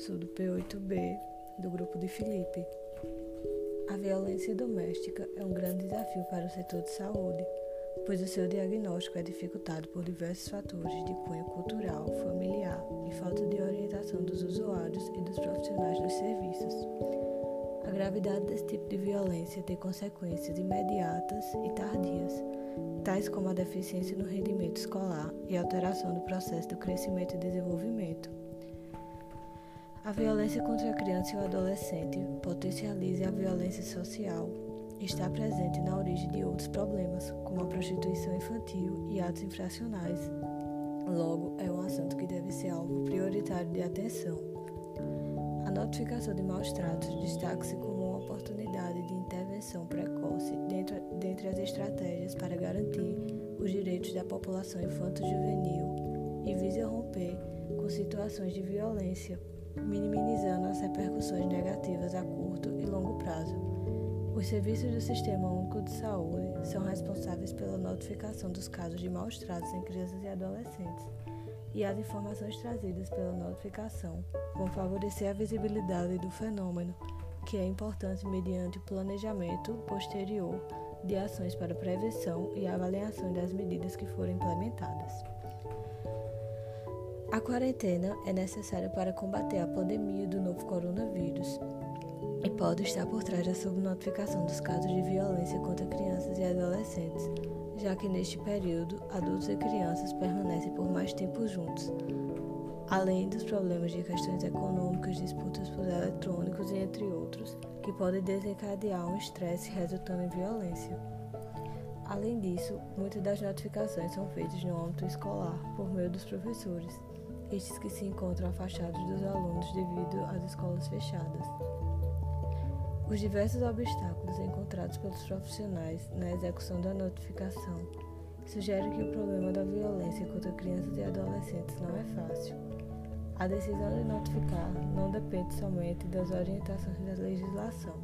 sou do P8B, do grupo de Felipe. A violência doméstica é um grande desafio para o setor de saúde, pois o seu diagnóstico é dificultado por diversos fatores de cunho cultural, familiar e falta de orientação dos usuários e dos profissionais dos serviços. A gravidade desse tipo de violência tem consequências imediatas e tardias, tais como a deficiência no rendimento escolar e alteração do processo do crescimento e desenvolvimento. A violência contra a criança e o adolescente potencializa a violência social e está presente na origem de outros problemas, como a prostituição infantil e atos infracionais. Logo, é um assunto que deve ser alvo prioritário de atenção. A notificação de maus tratos destaca-se como uma oportunidade de intervenção precoce dentro, dentre as estratégias para garantir os direitos da população infanto-juvenil e visa romper com situações de violência, minimizando as repercussões negativas a curto e longo prazo. Os serviços do Sistema Único de Saúde são responsáveis pela notificação dos casos de maus tratos em crianças e adolescentes e as informações trazidas pela notificação vão favorecer a visibilidade do fenômeno, que é importante mediante o planejamento posterior de ações para prevenção e avaliação das medidas que forem implementadas. A quarentena é necessária para combater a pandemia do novo coronavírus e pode estar por trás da subnotificação dos casos de violência contra crianças e adolescentes, já que neste período adultos e crianças permanecem por mais tempo juntos, além dos problemas de questões econômicas, disputas por eletrônicos e entre outros, que podem desencadear um estresse resultando em violência. Além disso, muitas das notificações são feitas no âmbito escolar por meio dos professores, estes que se encontram afastados dos alunos devido às escolas fechadas. Os diversos obstáculos encontrados pelos profissionais na execução da notificação sugerem que o problema da violência contra crianças e adolescentes não é fácil. A decisão de notificar não depende somente das orientações da legislação,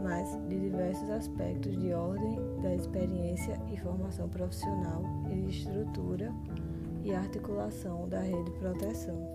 mas de diversos aspectos de ordem da experiência e formação profissional e de estrutura e articulação da rede de proteção.